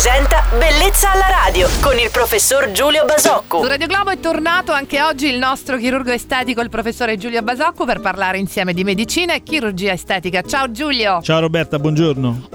presenta Bellezza alla radio con il professor Giulio Basocco. Su Radio Globo è tornato anche oggi il nostro chirurgo estetico, il professore Giulio Basocco, per parlare insieme di medicina e chirurgia estetica. Ciao Giulio! Ciao Roberta, buongiorno.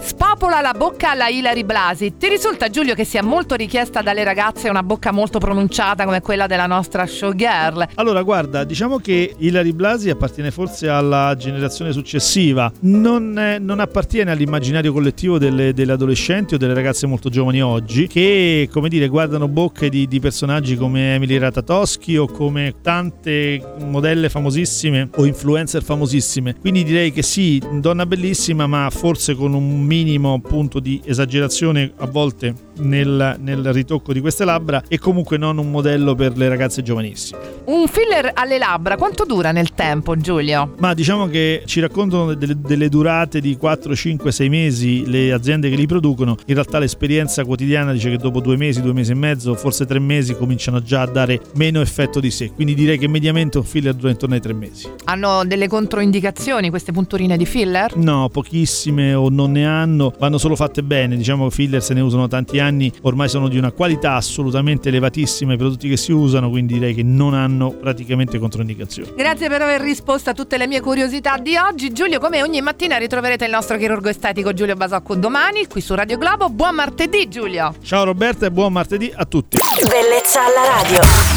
Spapola la bocca alla Hilary Blasi. Ti risulta Giulio che sia molto richiesta dalle ragazze una bocca molto pronunciata come quella della nostra showgirl? Allora, guarda, diciamo che Hilary Blasi appartiene forse alla generazione successiva, non, eh, non appartiene all'immaginario collettivo delle, delle adolescenti o delle ragazze molto giovani oggi che, come dire, guardano bocche di, di personaggi come Emily Ratatoschi o come tante modelle famosissime o influencer famosissime. Quindi direi che sì, donna bellissima, ma forse con un minimo punto di esagerazione a volte nel, nel ritocco di queste labbra e comunque non un modello per le ragazze giovanissime. Un filler alle labbra quanto dura nel tempo Giulio? Ma diciamo che ci raccontano delle, delle durate di 4, 5, 6 mesi le aziende che li producono. In realtà l'esperienza quotidiana dice che dopo due mesi, due mesi e mezzo, forse tre mesi cominciano già a dare meno effetto di sé. Quindi direi che mediamente un filler dura intorno ai tre mesi. Hanno delle controindicazioni queste punturine di filler? No, pochissime o non ne hanno, vanno solo fatte bene. Diciamo che filler se ne usano tanti anni, ormai sono di una qualità assolutamente elevatissima i prodotti che si usano, quindi direi che non hanno praticamente controindicazioni. Grazie per aver risposto a tutte le mie curiosità di oggi. Giulio, come ogni mattina ritroverete il nostro chirurgo estetico Giulio Basocco domani qui su Radio Globo. Buon martedì Giulio! Ciao Roberta e buon martedì a tutti. Bellezza alla radio.